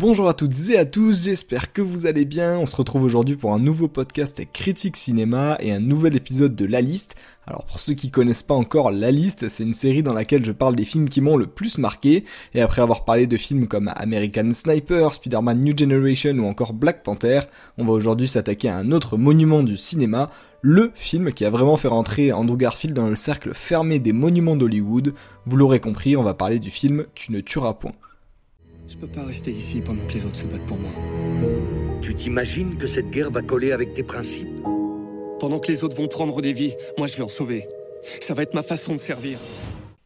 Bonjour à toutes et à tous, j'espère que vous allez bien. On se retrouve aujourd'hui pour un nouveau podcast critique cinéma et un nouvel épisode de La Liste. Alors pour ceux qui connaissent pas encore La Liste, c'est une série dans laquelle je parle des films qui m'ont le plus marqué. Et après avoir parlé de films comme American Sniper, Spider-Man New Generation ou encore Black Panther, on va aujourd'hui s'attaquer à un autre monument du cinéma, le film qui a vraiment fait rentrer Andrew Garfield dans le cercle fermé des monuments d'Hollywood. Vous l'aurez compris, on va parler du film Tu ne tueras point. Je peux pas rester ici pendant que les autres se battent pour moi. Tu t'imagines que cette guerre va coller avec tes principes? Pendant que les autres vont prendre des vies, moi je vais en sauver. Ça va être ma façon de servir.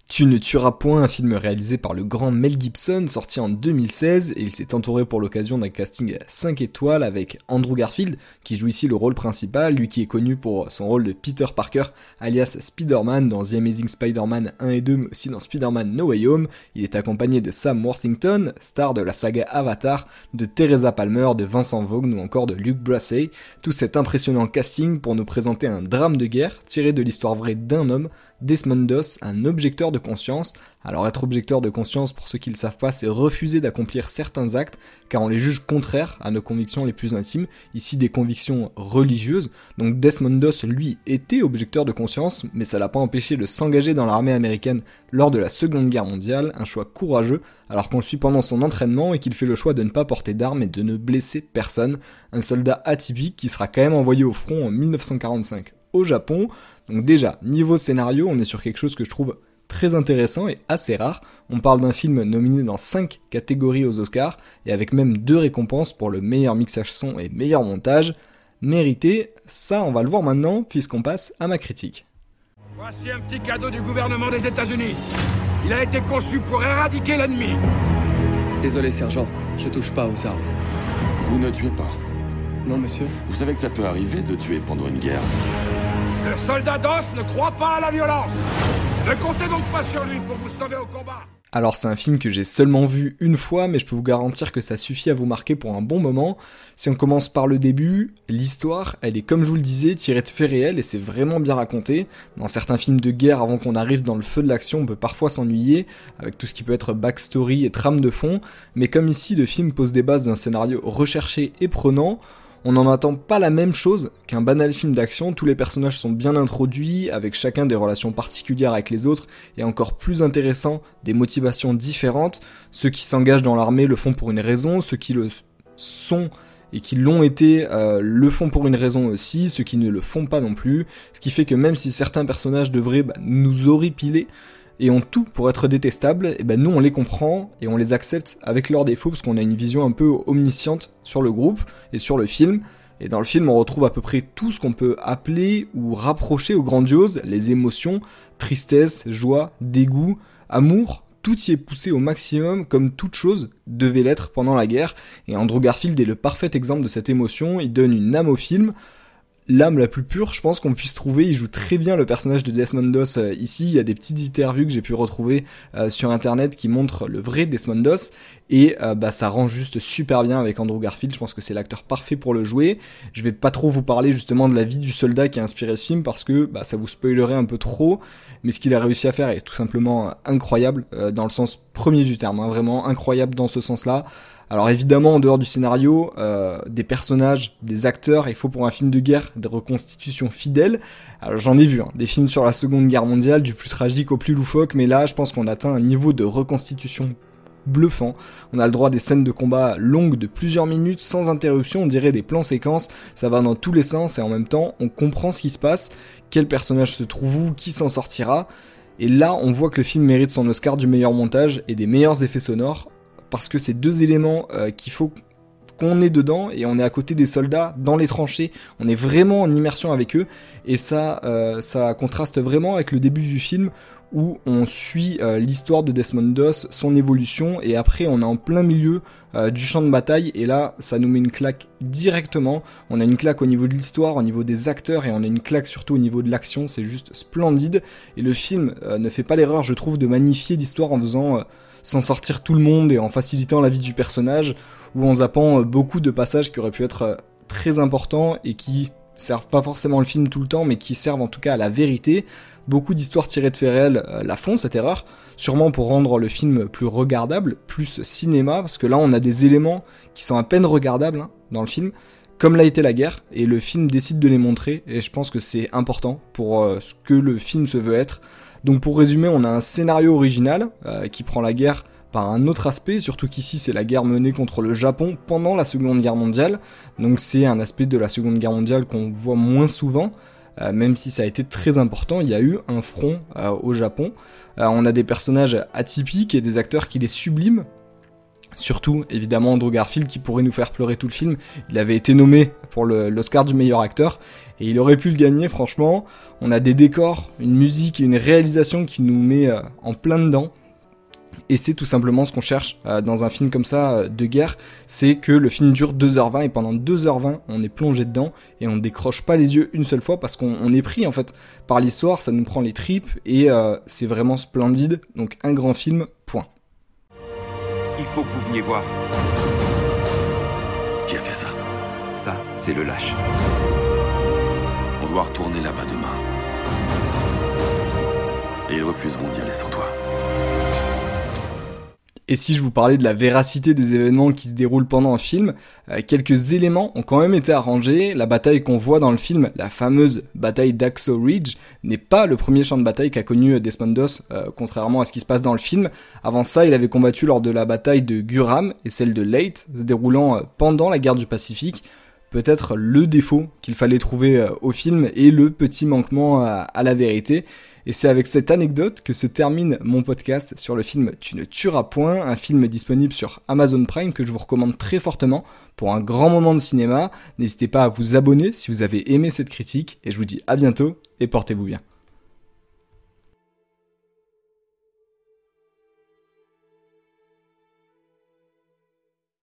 Tu ne tueras point, un film réalisé par le grand Mel Gibson, sorti en 2016, et il s'est entouré pour l'occasion d'un casting 5 étoiles avec Andrew Garfield, qui joue ici le rôle principal, lui qui est connu pour son rôle de Peter Parker, alias Spider-Man dans The Amazing Spider-Man 1 et 2, mais aussi dans Spider-Man No Way Home. Il est accompagné de Sam Worthington, star de la saga Avatar, de Teresa Palmer, de Vincent Vaughn ou encore de Luke Bracey. Tout cet impressionnant casting pour nous présenter un drame de guerre tiré de l'histoire vraie d'un homme, Desmond Doss, un objecteur de conscience. Alors être objecteur de conscience, pour ceux qui ne le savent pas, c'est refuser d'accomplir certains actes, car on les juge contraires à nos convictions les plus intimes, ici des convictions religieuses. Donc Desmond Doss, lui, était objecteur de conscience, mais ça l'a pas empêché de s'engager dans l'armée américaine lors de la Seconde Guerre mondiale, un choix courageux, alors qu'on le suit pendant son entraînement et qu'il fait le choix de ne pas porter d'armes et de ne blesser personne. Un soldat atypique qui sera quand même envoyé au front en 1945 au Japon. Donc déjà, niveau scénario, on est sur quelque chose que je trouve très intéressant et assez rare. On parle d'un film nominé dans 5 catégories aux Oscars et avec même deux récompenses pour le meilleur mixage son et meilleur montage. Mérité, ça on va le voir maintenant puisqu'on passe à ma critique. Voici un petit cadeau du gouvernement des États-Unis. Il a été conçu pour éradiquer l'ennemi. Désolé, sergent, je touche pas aux armes. Vous ne tuez pas. Non, monsieur Vous savez que ça peut arriver de tuer pendant une guerre. Le soldat d'os ne croit pas à la violence. Ne donc pas sur lui pour vous sauver au combat. Alors c'est un film que j'ai seulement vu une fois, mais je peux vous garantir que ça suffit à vous marquer pour un bon moment. Si on commence par le début, l'histoire, elle est comme je vous le disais, tirée de faits réels et c'est vraiment bien raconté. Dans certains films de guerre, avant qu'on arrive dans le feu de l'action, on peut parfois s'ennuyer, avec tout ce qui peut être backstory et trame de fond, mais comme ici le film pose des bases d'un scénario recherché et prenant, on n'en attend pas la même chose qu'un banal film d'action, tous les personnages sont bien introduits, avec chacun des relations particulières avec les autres, et encore plus intéressant, des motivations différentes. Ceux qui s'engagent dans l'armée le font pour une raison, ceux qui le sont et qui l'ont été euh, le font pour une raison aussi, ceux qui ne le font pas non plus, ce qui fait que même si certains personnages devraient bah, nous horripiler, et ont tout pour être détestables, et ben nous on les comprend et on les accepte avec leurs défauts parce qu'on a une vision un peu omnisciente sur le groupe et sur le film. Et dans le film, on retrouve à peu près tout ce qu'on peut appeler ou rapprocher au grandiose, les émotions, tristesse, joie, dégoût, amour, tout y est poussé au maximum comme toute chose devait l'être pendant la guerre. Et Andrew Garfield est le parfait exemple de cette émotion, il donne une âme au film, l'âme la plus pure, je pense qu'on puisse trouver. Il joue très bien le personnage de Desmond Doss euh, ici. Il y a des petites interviews que j'ai pu retrouver euh, sur internet qui montrent le vrai Desmond Doss. Et euh, bah, ça rend juste super bien avec Andrew Garfield. Je pense que c'est l'acteur parfait pour le jouer. Je vais pas trop vous parler justement de la vie du soldat qui a inspiré ce film parce que bah, ça vous spoilerait un peu trop. Mais ce qu'il a réussi à faire est tout simplement incroyable dans le sens premier du terme. Hein, vraiment incroyable dans ce sens-là. Alors évidemment, en dehors du scénario, euh, des personnages, des acteurs, il faut pour un film de guerre des reconstitutions fidèles. Alors j'en ai vu, hein, des films sur la Seconde Guerre mondiale, du plus tragique au plus loufoque, mais là, je pense qu'on atteint un niveau de reconstitution bluffant. On a le droit à des scènes de combat longues de plusieurs minutes sans interruption, on dirait des plans séquences, ça va dans tous les sens et en même temps on comprend ce qui se passe, quel personnage se trouve où, qui s'en sortira. Et là on voit que le film mérite son Oscar du meilleur montage et des meilleurs effets sonores parce que c'est deux éléments euh, qu'il faut qu'on est dedans et on est à côté des soldats dans les tranchées, on est vraiment en immersion avec eux et ça, euh, ça contraste vraiment avec le début du film où on suit euh, l'histoire de Desmond Doss, son évolution, et après on est en plein milieu du champ de bataille, et là ça nous met une claque directement. On a une claque au niveau de l'histoire, au niveau des acteurs, et on a une claque surtout au niveau de l'action, c'est juste splendide. Et le film ne fait pas l'erreur, je trouve, de magnifier l'histoire en faisant sans sortir tout le monde et en facilitant la vie du personnage, ou en zappant euh, beaucoup de passages qui auraient pu être euh, très importants et qui servent pas forcément le film tout le temps, mais qui servent en tout cas à la vérité. Beaucoup d'histoires tirées de faits réels euh, la font, cette erreur. sûrement pour rendre le film plus regardable, plus cinéma, parce que là on a des éléments qui sont à peine regardables hein, dans le film, comme l'a été la guerre, et le film décide de les montrer, et je pense que c'est important pour euh, ce que le film se veut être. Donc pour résumer, on a un scénario original euh, qui prend la guerre par un autre aspect, surtout qu'ici c'est la guerre menée contre le Japon pendant la Seconde Guerre mondiale, donc c'est un aspect de la Seconde Guerre mondiale qu'on voit moins souvent, euh, même si ça a été très important, il y a eu un front au Japon. on a des personnages atypiques et des acteurs qui les subliment, Surtout, évidemment, Andrew Garfield qui pourrait nous faire pleurer tout le film. Il avait été nommé pour l'Oscar du meilleur acteur et il aurait pu le gagner, franchement. On a des décors, une musique et une réalisation qui nous met euh, en plein dedans. Et c'est tout simplement ce qu'on cherche euh, dans un film comme ça euh, de guerre, c'est que le film dure 2h20 et pendant 2h20 on est plongé dedans et on ne décroche pas les yeux une seule fois parce qu'on est pris en fait par l'histoire, ça nous prend les tripes et c'est vraiment splendide. Donc un grand film, point. Il faut que vous veniez voir. Qui a fait ça? Ça, c'est le lâche. On doit retourner là-bas demain. Et ils refuseront d'y aller sans toi. Et si je vous parlais de la véracité des événements qui se déroulent pendant un film, euh, quelques éléments ont quand même été arrangés. La bataille qu'on voit dans le film, la fameuse bataille d'Axo Ridge, n'est pas le premier champ de bataille qu'a connu Desmond Doss, euh, contrairement à ce qui se passe dans le film. Avant ça, il avait combattu lors de la bataille de Guram et celle de Leyte, se déroulant euh, pendant la guerre du Pacifique. Peut-être le défaut qu'il fallait trouver au film et le petit manquement à la vérité. Et c'est avec cette anecdote que se termine mon podcast sur le film Tu ne tueras point, un film disponible sur Amazon Prime que je vous recommande très fortement pour un grand moment de cinéma. N'hésitez pas à vous abonner si vous avez aimé cette critique et je vous dis à bientôt et portez-vous bien.